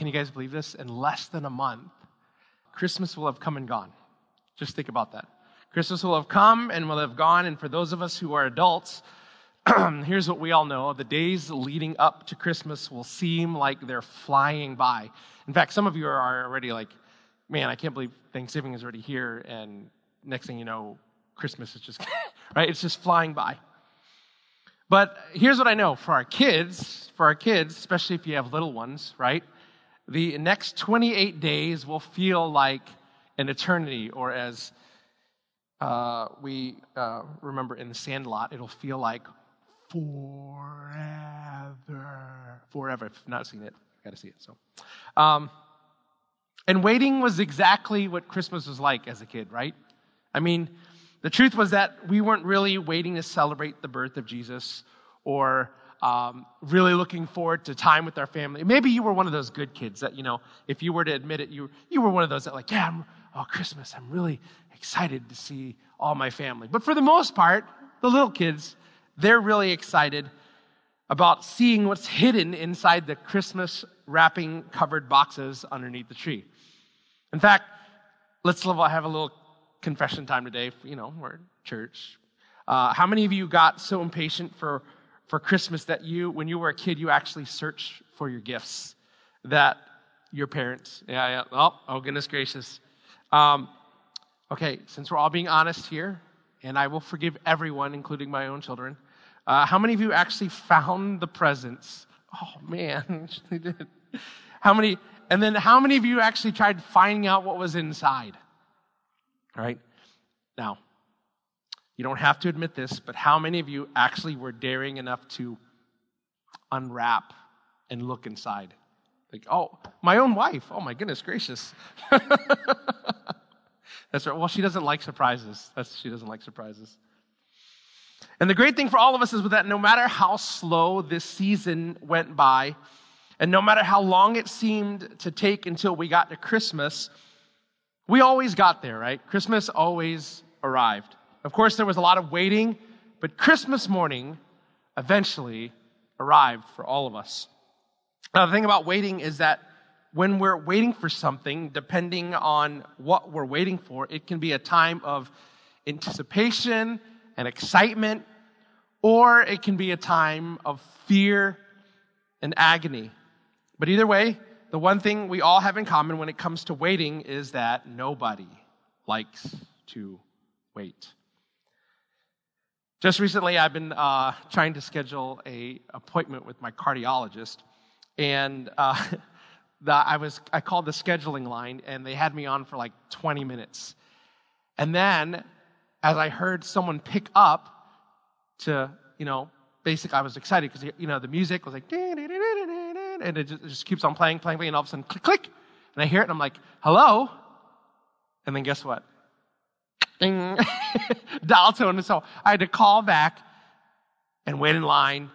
can you guys believe this? In less than a month, Christmas will have come and gone. Just think about that. Christmas will have come and will have gone. And for those of us who are adults, here's what we all know the days leading up to Christmas will seem like they're flying by. In fact, some of you are already like, man, I can't believe Thanksgiving is already here. And next thing you know, Christmas is just, right? It's just flying by. But here's what I know for our kids, for our kids, especially if you have little ones, right? The next 28 days will feel like an eternity, or as uh, we uh, remember in the Sandlot, it'll feel like forever. Forever. If you've not seen it, got to see it. So, um, and waiting was exactly what Christmas was like as a kid, right? I mean, the truth was that we weren't really waiting to celebrate the birth of Jesus or um, really looking forward to time with our family. Maybe you were one of those good kids that, you know, if you were to admit it, you, you were one of those that, like, yeah, I'm, oh, Christmas, I'm really excited to see all my family. But for the most part, the little kids, they're really excited about seeing what's hidden inside the Christmas wrapping covered boxes underneath the tree. In fact, let's have a little confession time today. You know, we're church. Uh, how many of you got so impatient for, for Christmas that you, when you were a kid, you actually searched for your gifts that your parents, yeah, yeah, oh, oh goodness gracious. Um, okay, since we're all being honest here, and I will forgive everyone, including my own children, uh, how many of you actually found the presents? Oh man, they did. How many, and then how many of you actually tried finding out what was inside? All right? Now, you don't have to admit this, but how many of you actually were daring enough to unwrap and look inside? Like, oh, my own wife. Oh, my goodness gracious. That's right. Well, she doesn't like surprises. That's, she doesn't like surprises. And the great thing for all of us is that no matter how slow this season went by, and no matter how long it seemed to take until we got to Christmas, we always got there, right? Christmas always arrived. Of course, there was a lot of waiting, but Christmas morning eventually arrived for all of us. Now, the thing about waiting is that when we're waiting for something, depending on what we're waiting for, it can be a time of anticipation and excitement, or it can be a time of fear and agony. But either way, the one thing we all have in common when it comes to waiting is that nobody likes to wait. Just recently, I've been uh, trying to schedule a appointment with my cardiologist, and uh, the, I was I called the scheduling line, and they had me on for like 20 minutes, and then as I heard someone pick up to you know, basic, I was excited because you know the music was like and it just, it just keeps on playing, playing, playing, and all of a sudden, click, click, and I hear it, and I'm like, hello? And then guess what? Dial tone. And so I had to call back and wait in line,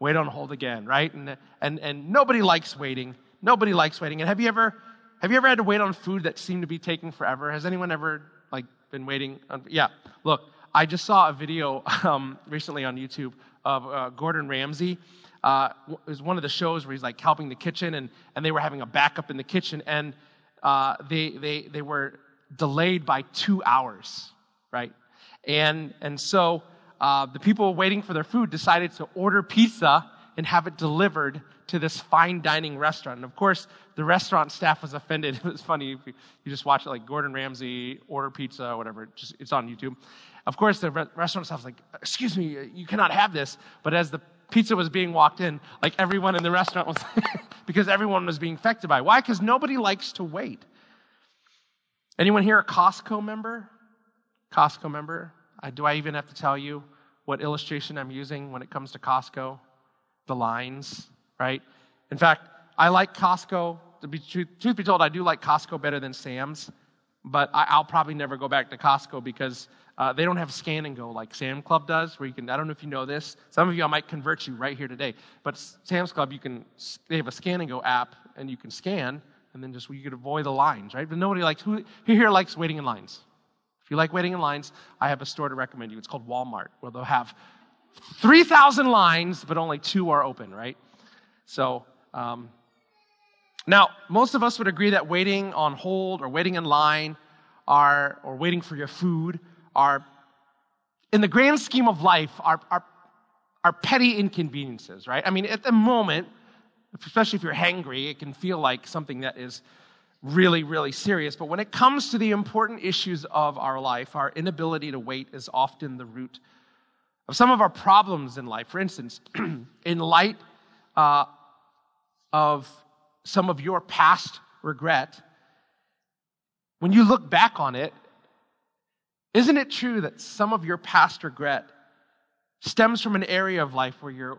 wait on hold again, right? And, and, and nobody likes waiting. Nobody likes waiting. And have you ever, have you ever had to wait on food that seemed to be taking forever? Has anyone ever, like, been waiting? On, yeah. Look, I just saw a video um, recently on YouTube of uh, Gordon Ramsay uh, it was one of the shows where he's like helping the kitchen, and, and they were having a backup in the kitchen, and uh, they, they, they were delayed by two hours, right? And, and so uh, the people waiting for their food decided to order pizza and have it delivered to this fine dining restaurant. And of course, the restaurant staff was offended. It was funny. You, you just watch it like Gordon Ramsay order pizza or whatever. Just, it's on YouTube. Of course, the re- restaurant staff was like, excuse me, you cannot have this. But as the pizza was being walked in, like everyone in the restaurant was, because everyone was being affected by it. Why? Because nobody likes to wait. Anyone here a Costco member? Costco member? Uh, do I even have to tell you what illustration I'm using when it comes to Costco? The lines, right? In fact, I like Costco. To be truth, truth be told, I do like Costco better than Sam's, but I, will probably never go back to Costco because uh, they don't have scan and go like Sam Club does, where you can, I don't know if you know this. Some of you, I might convert you right here today. But Sam's Club, you can, they have a scan and go app, and you can scan, and then just, you could avoid the lines, right? But nobody likes, who, who here likes waiting in lines? If you like waiting in lines, I have a store to recommend you. It's called Walmart, where they'll have 3,000 lines, but only two are open, right? So, um, Now, most of us would agree that waiting on hold or waiting in line are, or waiting for your food are, in the grand scheme of life, are, are, are petty inconveniences, right? I mean, at the moment, especially if you're hangry, it can feel like something that is really, really serious. But when it comes to the important issues of our life, our inability to wait is often the root of some of our problems in life. For instance, in light uh, of some of your past regret, when you look back on it, isn't it true that some of your past regret stems from an area of life where you're,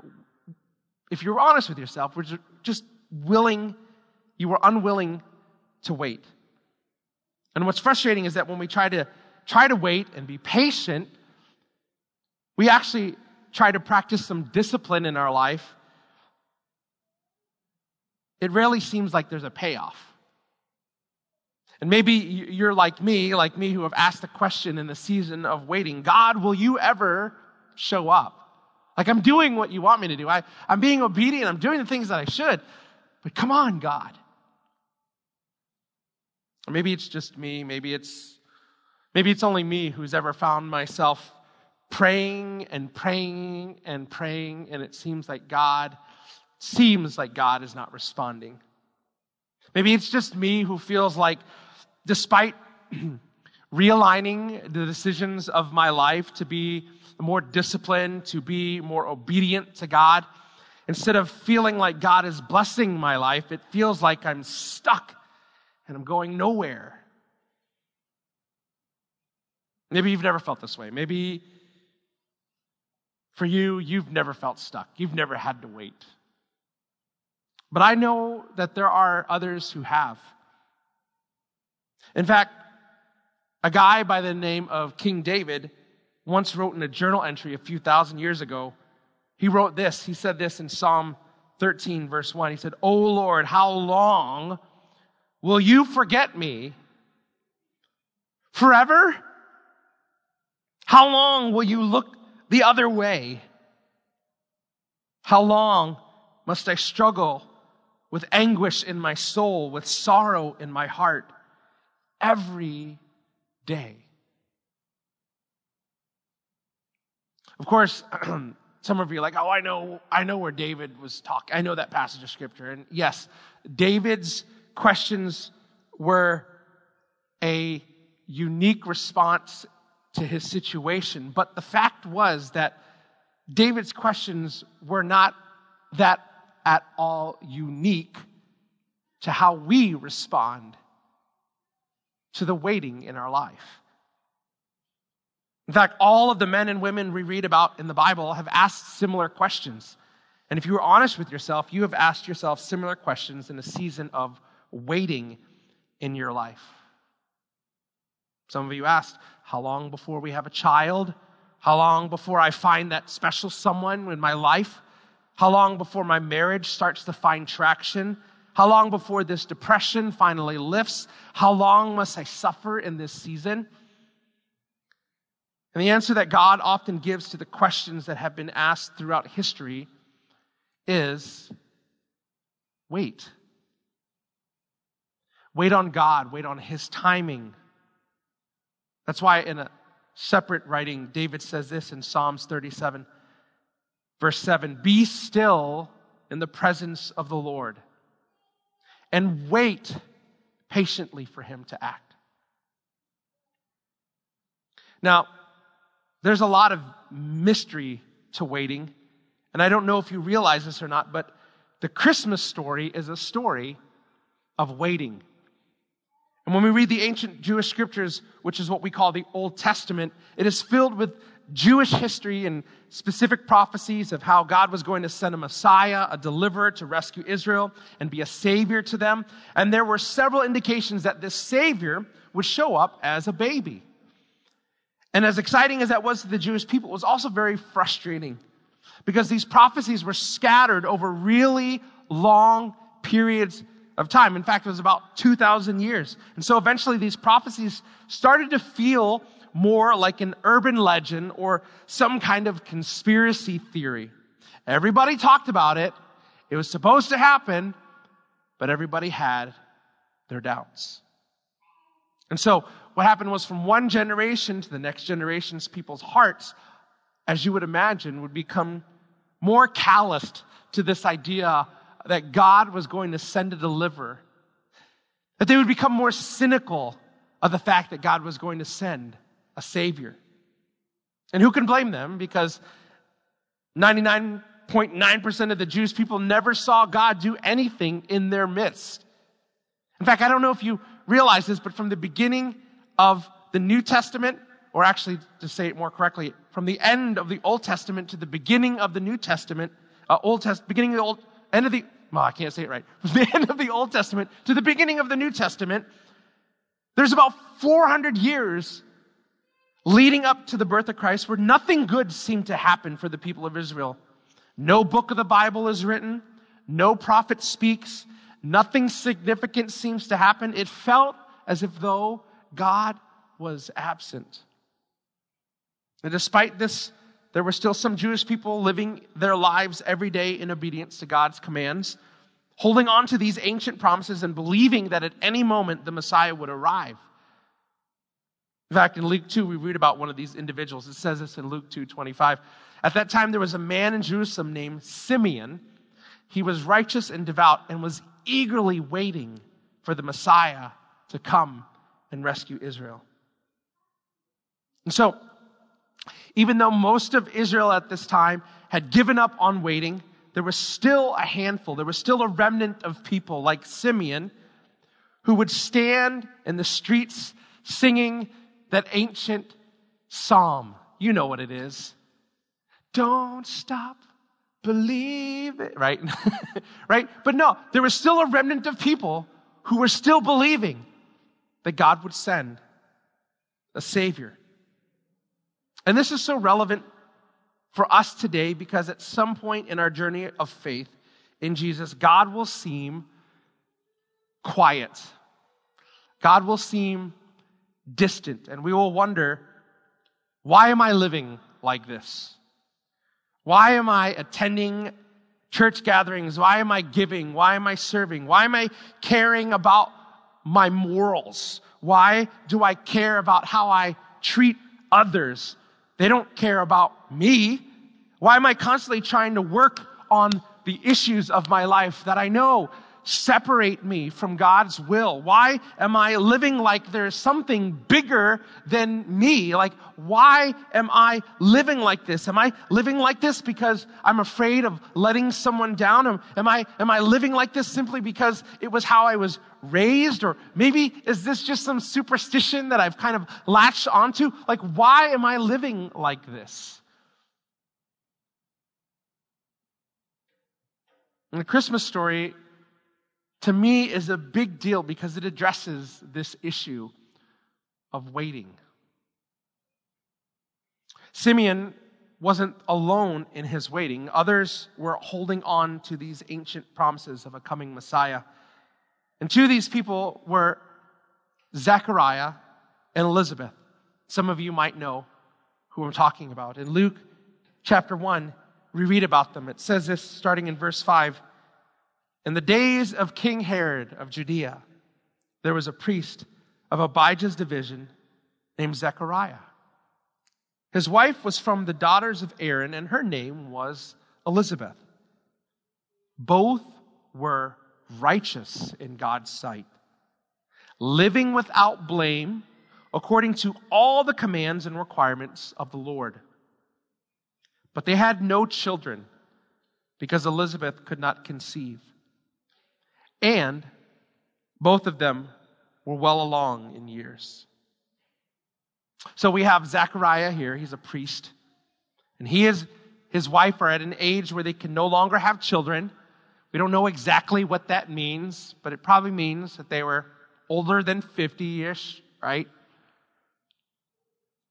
if you're honest with yourself, were just willing, you were unwilling to wait. And what's frustrating is that when we try to try to wait and be patient, we actually try to practice some discipline in our life. It rarely seems like there's a payoff. And maybe you're like me, like me, who have asked the question in the season of waiting God, will you ever show up? Like I'm doing what you want me to do. I, I'm being obedient. I'm doing the things that I should. But come on, God. Or maybe it's just me. Maybe it's, maybe it's only me who's ever found myself praying and praying and praying, and it seems like God, seems like God is not responding. Maybe it's just me who feels like, despite realigning the decisions of my life to be more disciplined, to be more obedient to God, instead of feeling like God is blessing my life, it feels like I'm stuck and I'm going nowhere. Maybe you've never felt this way. Maybe for you, you've never felt stuck. You've never had to wait. But I know that there are others who have. In fact, a guy by the name of King David once wrote in a journal entry a few thousand years ago. He wrote this. He said this in Psalm 13, verse 1. He said, O Lord, how long will you forget me? Forever? How long will you look the other way? How long must I struggle with anguish in my soul, with sorrow in my heart every day? Of course, some of you are like, oh, I know, I know where David was talking. I know that passage of scripture. And yes, David's questions were a unique response to his situation. But the fact was that David's questions were not that at all unique to how we respond to the waiting in our life. In fact, all of the men and women we read about in the Bible have asked similar questions. And if you are honest with yourself, you have asked yourself similar questions in a season of waiting in your life. Some of you asked, How long before we have a child? How long before I find that special someone in my life? How long before my marriage starts to find traction? How long before this depression finally lifts? How long must I suffer in this season? And the answer that God often gives to the questions that have been asked throughout history is wait. Wait on God, wait on His timing. That's why in a separate writing, David says this in Psalms 37, verse 7 Be still in the presence of the Lord and wait patiently for Him to act. Now, there's a lot of mystery to waiting, and I don't know if you realize this or not, but the Christmas story is a story of waiting. And when we read the ancient Jewish scriptures, which is what we call the Old Testament, it is filled with Jewish history and specific prophecies of how God was going to send a Messiah, a deliverer to rescue Israel and be a savior to them. And there were several indications that this savior would show up as a baby. And as exciting as that was to the Jewish people, it was also very frustrating because these prophecies were scattered over really long periods of time. In fact, it was about 2,000 years. And so eventually these prophecies started to feel more like an urban legend or some kind of conspiracy theory. Everybody talked about it. It was supposed to happen, but everybody had their doubts. And so, what happened was from one generation to the next generation's people's hearts, as you would imagine, would become more calloused to this idea that God was going to send a deliverer. That they would become more cynical of the fact that God was going to send a savior. And who can blame them? Because 99.9% of the Jewish people never saw God do anything in their midst. In fact, I don't know if you realize this, but from the beginning of the New Testament, or actually to say it more correctly, from the end of the Old Testament to the beginning of the New Testament, uh, Old Test, beginning of the Old, end of the, well, I can't say it right. From the end of the Old Testament to the beginning of the New Testament, there's about 400 years leading up to the birth of Christ where nothing good seemed to happen for the people of Israel. No book of the Bible is written. No prophet speaks. Nothing significant seems to happen. It felt as if though God was absent. And despite this, there were still some Jewish people living their lives every day in obedience to God's commands, holding on to these ancient promises and believing that at any moment the Messiah would arrive. In fact, in Luke 2, we read about one of these individuals. It says this in Luke 2 25. At that time, there was a man in Jerusalem named Simeon. He was righteous and devout and was eagerly waiting for the Messiah to come and rescue Israel. And so, even though most of Israel at this time had given up on waiting, there was still a handful, there was still a remnant of people like Simeon who would stand in the streets singing that ancient psalm. You know what it is. Don't stop believe it, right? right? But no, there was still a remnant of people who were still believing that God would send a Savior. And this is so relevant for us today because at some point in our journey of faith in Jesus, God will seem quiet. God will seem distant, and we will wonder, why am I living like this? Why am I attending church gatherings? Why am I giving? Why am I serving? Why am I caring about my morals? Why do I care about how I treat others? They don't care about me. Why am I constantly trying to work on the issues of my life that I know separate me from God's will? Why am I living like there's something bigger than me? Like, why am I living like this? Am I living like this because I'm afraid of letting someone down? Am, am I, am I living like this simply because it was how I was raised? Or maybe is this just some superstition that I've kind of latched onto? Like, why am I living like this? In the Christmas story, to me is a big deal because it addresses this issue of waiting. Simeon wasn't alone in his waiting. Others were holding on to these ancient promises of a coming Messiah. And two of these people were Zechariah and Elizabeth. Some of you might know who I'm talking about. In Luke chapter 1, we read about them. It says this starting in verse 5. In the days of King Herod of Judea, there was a priest of Abijah's division named Zechariah. His wife was from the daughters of Aaron, and her name was Elizabeth. Both were righteous in God's sight, living without blame according to all the commands and requirements of the Lord. But they had no children because Elizabeth could not conceive. And both of them were well along in years. So we have Zechariah here. He's a priest. And he is, his wife are at an age where they can no longer have children. We don't know exactly what that means, but it probably means that they were older than 50 ish, right?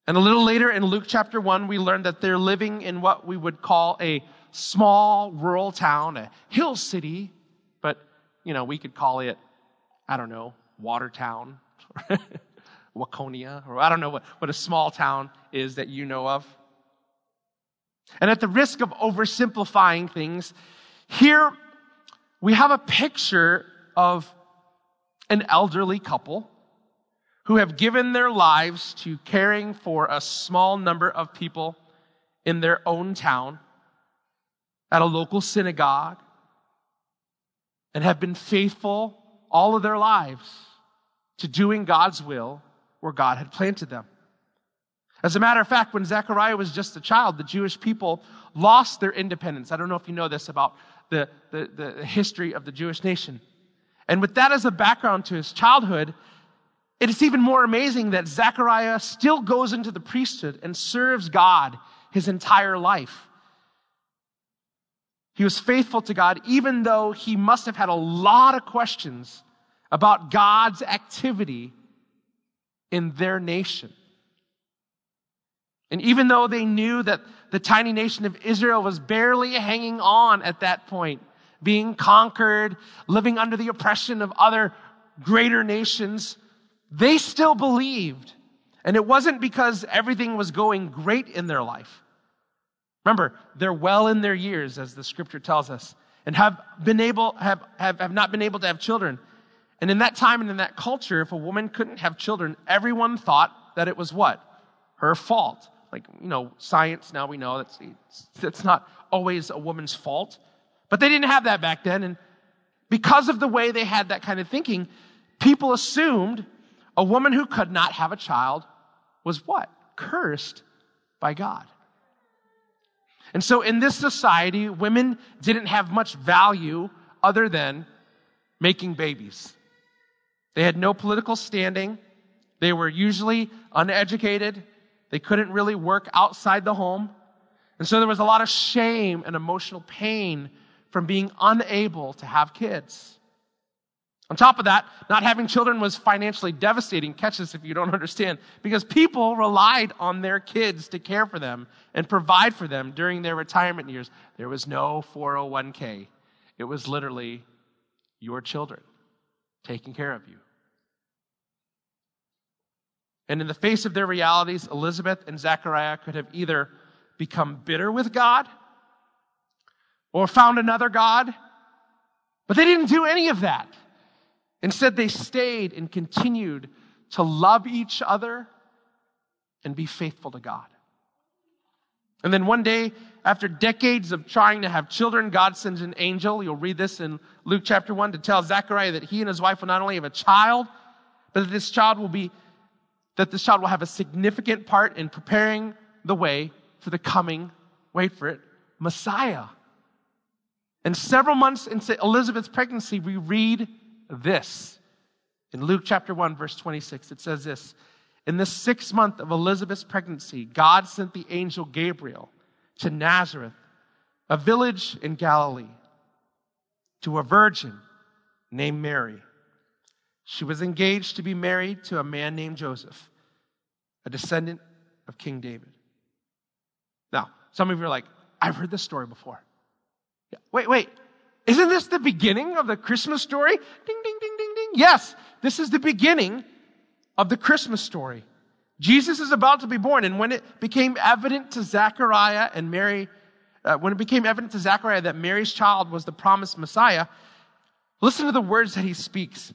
And a little later in Luke chapter 1, we learn that they're living in what we would call a small rural town, a hill city you know, we could call it, I don't know, Watertown, Waconia, or I don't know what, what a small town is that you know of. And at the risk of oversimplifying things, here we have a picture of an elderly couple who have given their lives to caring for a small number of people in their own town at a local synagogue and have been faithful all of their lives to doing God's will where God had planted them. As a matter of fact, when Zechariah was just a child, the Jewish people lost their independence. I don't know if you know this about the, the, the history of the Jewish nation. And with that as a background to his childhood, it is even more amazing that Zechariah still goes into the priesthood and serves God his entire life. He was faithful to God, even though he must have had a lot of questions about God's activity in their nation. And even though they knew that the tiny nation of Israel was barely hanging on at that point, being conquered, living under the oppression of other greater nations, they still believed. And it wasn't because everything was going great in their life. Remember, they're well in their years, as the scripture tells us, and have been able, have, have, have not been able to have children. And in that time and in that culture, if a woman couldn't have children, everyone thought that it was what? Her fault. Like, you know, science, now we know that's, that's not always a woman's fault. But they didn't have that back then. And because of the way they had that kind of thinking, people assumed a woman who could not have a child was what? Cursed by God. And so in this society, women didn't have much value other than making babies. They had no political standing. They were usually uneducated. They couldn't really work outside the home. And so there was a lot of shame and emotional pain from being unable to have kids. On top of that, not having children was financially devastating. Catch this if you don't understand. Because people relied on their kids to care for them and provide for them during their retirement years. There was no 401k. It was literally your children taking care of you. And in the face of their realities, Elizabeth and Zechariah could have either become bitter with God or found another God, but they didn't do any of that. Instead, they stayed and continued to love each other and be faithful to God. And then one day, after decades of trying to have children, God sends an angel. You'll read this in Luke chapter 1 to tell Zechariah that he and his wife will not only have a child, but that this child will be, that this child will have a significant part in preparing the way for the coming, wait for it, Messiah. And several months into Elizabeth's pregnancy, we read this. In Luke chapter 1, verse 26, it says this In the sixth month of Elizabeth's pregnancy, God sent the angel Gabriel to Nazareth, a village in Galilee, to a virgin named Mary. She was engaged to be married to a man named Joseph, a descendant of King David. Now, some of you are like, I've heard this story before. Yeah, wait, wait. Isn't this the beginning of the Christmas story? Ding, ding, ding, ding, ding. Yes, this is the beginning of the Christmas story. Jesus is about to be born, and when it became evident to Zechariah and Mary, uh, when it became evident to Zechariah that Mary's child was the promised Messiah, listen to the words that he speaks.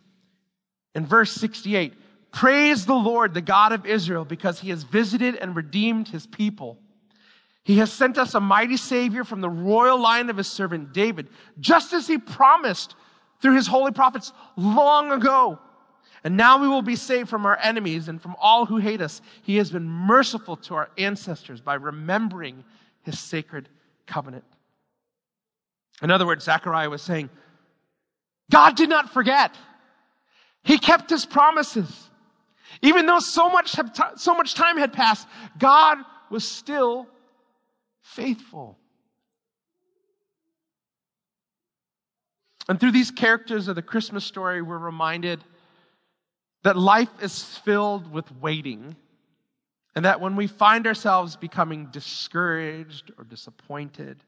In verse 68, praise the Lord, the God of Israel, because he has visited and redeemed his people. He has sent us a mighty Savior from the royal line of his servant David, just as he promised through his holy prophets long ago. And now we will be saved from our enemies and from all who hate us. He has been merciful to our ancestors by remembering his sacred covenant. In other words, Zechariah was saying, God did not forget. He kept his promises. Even though so much, so much time had passed, God was still faithful. And through these characters of the Christmas story, we're reminded that life is filled with waiting, and that when we find ourselves becoming discouraged or disappointed,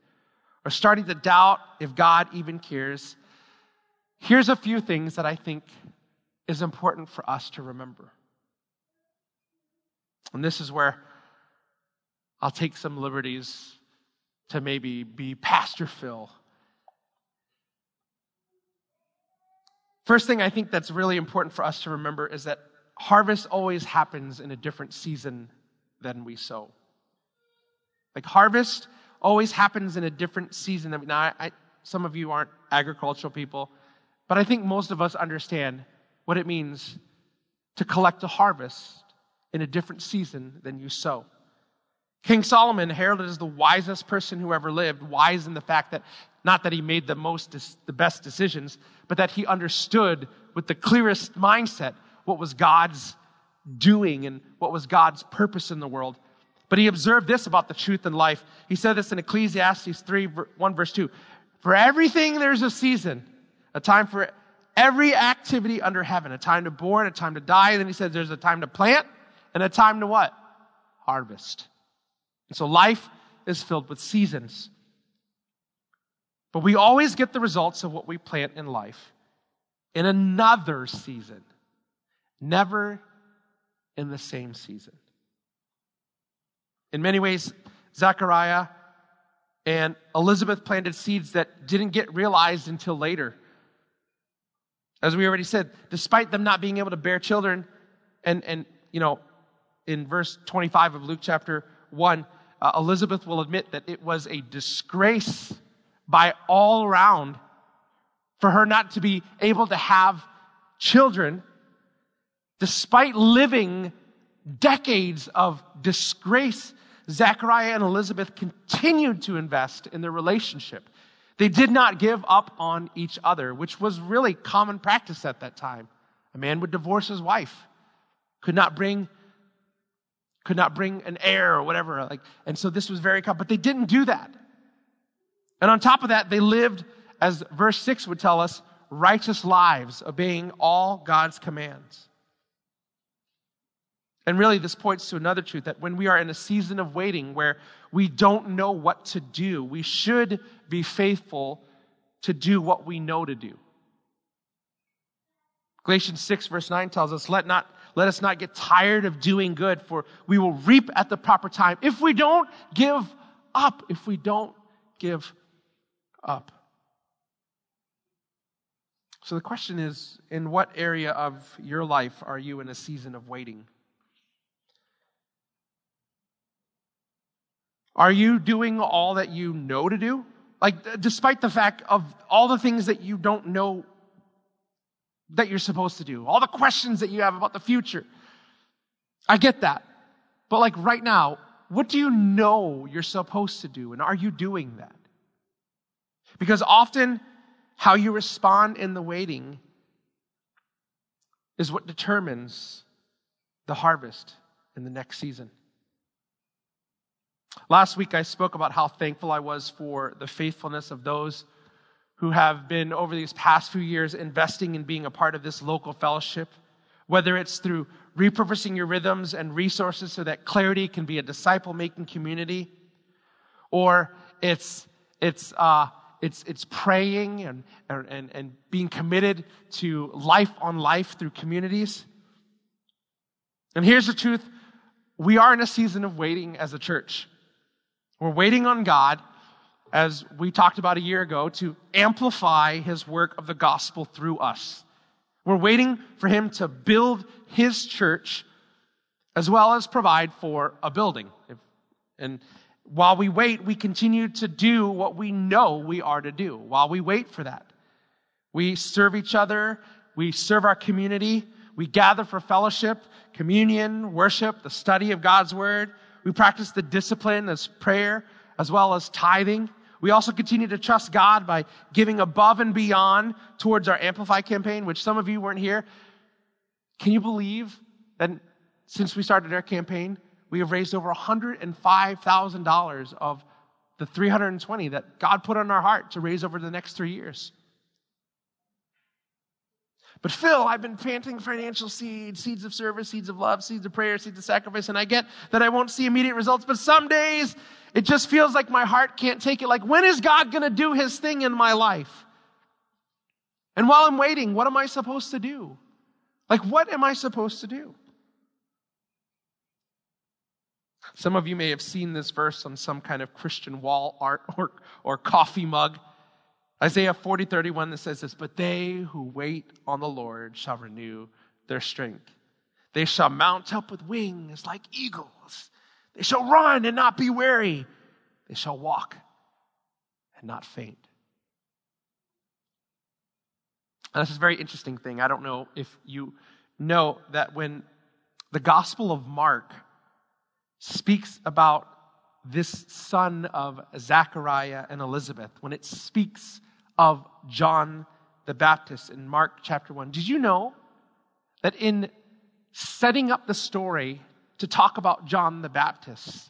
or starting to doubt if God even cares, here's a few things that I think is important for us to remember. And this is where I'll take some liberties to maybe be Pastor Phil. First thing I think that's really important for us to remember is that harvest always happens in a different season than we sow. Like harvest always happens in a different season. Now, I, I, some of you aren't agricultural people, but I think most of us understand what it means to collect a harvest in a different season than you sow. King Solomon, heralded as the wisest person who ever lived, wise in the fact that not that he made the most, the best decisions, but that he understood with the clearest mindset what was God's doing and what was God's purpose in the world. But he observed this about the truth in life. He said this in Ecclesiastes 3, 1 verse 2. For everything there's a season, a time for every activity under heaven, a time to born, a time to die. And then he says there's a time to plant and a time to what? Harvest. And so life is filled with seasons. But we always get the results of what we plant in life in another season, never in the same season. In many ways, Zechariah and Elizabeth planted seeds that didn't get realized until later. As we already said, despite them not being able to bear children, and, and you know, in verse 25 of Luke chapter 1, uh, Elizabeth will admit that it was a disgrace by all around for her not to be able to have children, despite living decades of disgrace. Zechariah and Elizabeth continued to invest in their relationship. They did not give up on each other, which was really common practice at that time. A man would divorce his wife, could not bring could not bring an heir or whatever like and so this was very common but they didn't do that and on top of that, they lived, as verse 6 would tell us, righteous lives, obeying all God's commands. And really, this points to another truth that when we are in a season of waiting where we don't know what to do, we should be faithful to do what we know to do. Galatians 6, verse 9 tells us, Let, not, let us not get tired of doing good, for we will reap at the proper time. If we don't give up, if we don't give up. So the question is in what area of your life are you in a season of waiting? Are you doing all that you know to do? Like, despite the fact of all the things that you don't know that you're supposed to do, all the questions that you have about the future. I get that. But, like, right now, what do you know you're supposed to do? And are you doing that? Because often how you respond in the waiting is what determines the harvest in the next season. Last week, I spoke about how thankful I was for the faithfulness of those who have been, over these past few years, investing in being a part of this local fellowship, whether it's through repurposing your rhythms and resources so that clarity can be a disciple making community, or it's, it's uh, it's, it's praying and, and, and being committed to life on life through communities. And here's the truth we are in a season of waiting as a church. We're waiting on God, as we talked about a year ago, to amplify his work of the gospel through us. We're waiting for him to build his church as well as provide for a building. And while we wait, we continue to do what we know we are to do while we wait for that. We serve each other, we serve our community, we gather for fellowship, communion, worship, the study of God's word. We practice the discipline as prayer as well as tithing. We also continue to trust God by giving above and beyond towards our Amplify campaign, which some of you weren't here. Can you believe that since we started our campaign, we have raised over $105,000 of the 320 that God put on our heart to raise over the next three years. But Phil, I've been planting financial seeds, seeds of service, seeds of love, seeds of prayer, seeds of sacrifice, and I get that I won't see immediate results, but some days it just feels like my heart can't take it. Like, when is God going to do his thing in my life? And while I'm waiting, what am I supposed to do? Like, what am I supposed to do? Some of you may have seen this verse on some kind of Christian wall art or, or coffee mug. Isaiah 40, 31 that says this, but they who wait on the Lord shall renew their strength. They shall mount up with wings like eagles. They shall run and not be weary. They shall walk and not faint. And this is a very interesting thing. I don't know if you know that when the Gospel of Mark speaks about this son of Zechariah and Elizabeth, when it speaks of John the Baptist in Mark chapter 1, did you know that in setting up the story to talk about John the Baptist,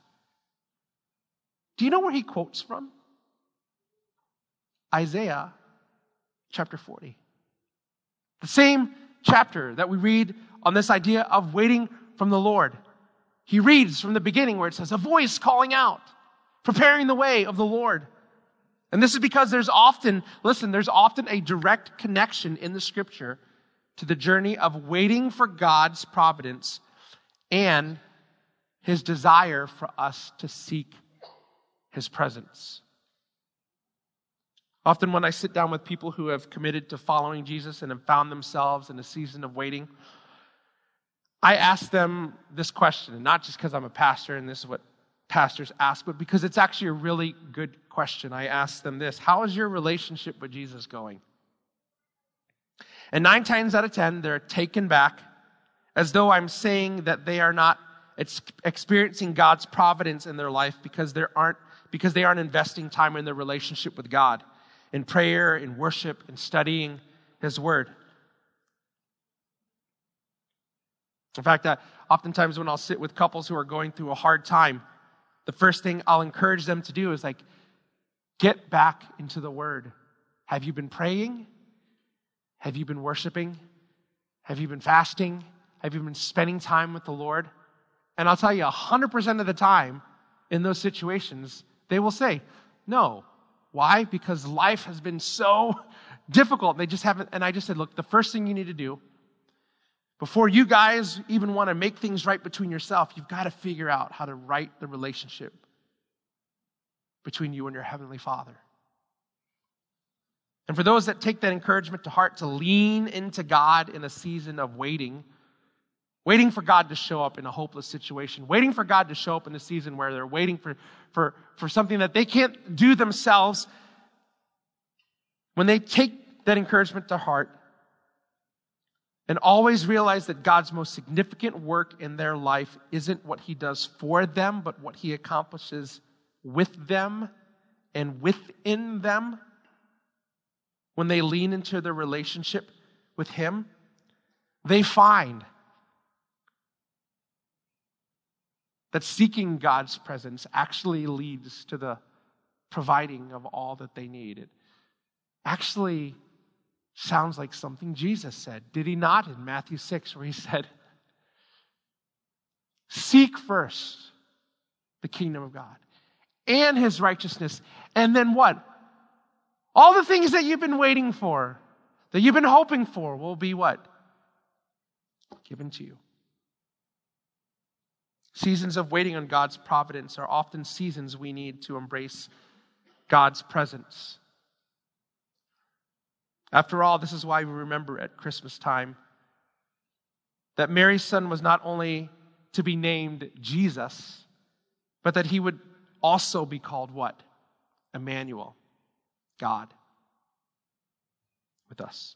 do you know where he quotes from? Isaiah chapter 40. The same chapter that we read on this idea of waiting from the Lord. He reads from the beginning where it says, A voice calling out, preparing the way of the Lord. And this is because there's often, listen, there's often a direct connection in the scripture to the journey of waiting for God's providence and his desire for us to seek his presence. Often, when I sit down with people who have committed to following Jesus and have found themselves in a season of waiting, I ask them this question, and not just because I'm a pastor and this is what pastors ask, but because it's actually a really good question. I ask them this How is your relationship with Jesus going? And nine times out of ten, they're taken back as though I'm saying that they are not experiencing God's providence in their life because, there aren't, because they aren't investing time in their relationship with God in prayer, in worship, in studying His Word. In fact, uh, oftentimes when I'll sit with couples who are going through a hard time, the first thing I'll encourage them to do is like, get back into the Word. Have you been praying? Have you been worshiping? Have you been fasting? Have you been spending time with the Lord? And I'll tell you, 100% of the time in those situations, they will say, No, why? Because life has been so difficult. They just haven't. And I just said, look, the first thing you need to do before you guys even want to make things right between yourself, you've got to figure out how to right the relationship between you and your Heavenly Father. And for those that take that encouragement to heart to lean into God in a season of waiting, waiting for God to show up in a hopeless situation, waiting for God to show up in a season where they're waiting for, for, for something that they can't do themselves. When they take that encouragement to heart and always realize that God's most significant work in their life isn't what He does for them, but what He accomplishes with them and within them, when they lean into their relationship with Him, they find that seeking God's presence actually leads to the providing of all that they need. It actually sounds like something Jesus said, did he not, in Matthew 6, where he said, Seek first the kingdom of God and his righteousness. And then what? All the things that you've been waiting for, that you've been hoping for, will be what? Given to you. Seasons of waiting on God's providence are often seasons we need to embrace God's presence. After all, this is why we remember at Christmas time that Mary's son was not only to be named Jesus, but that he would also be called what? Emmanuel, God with us.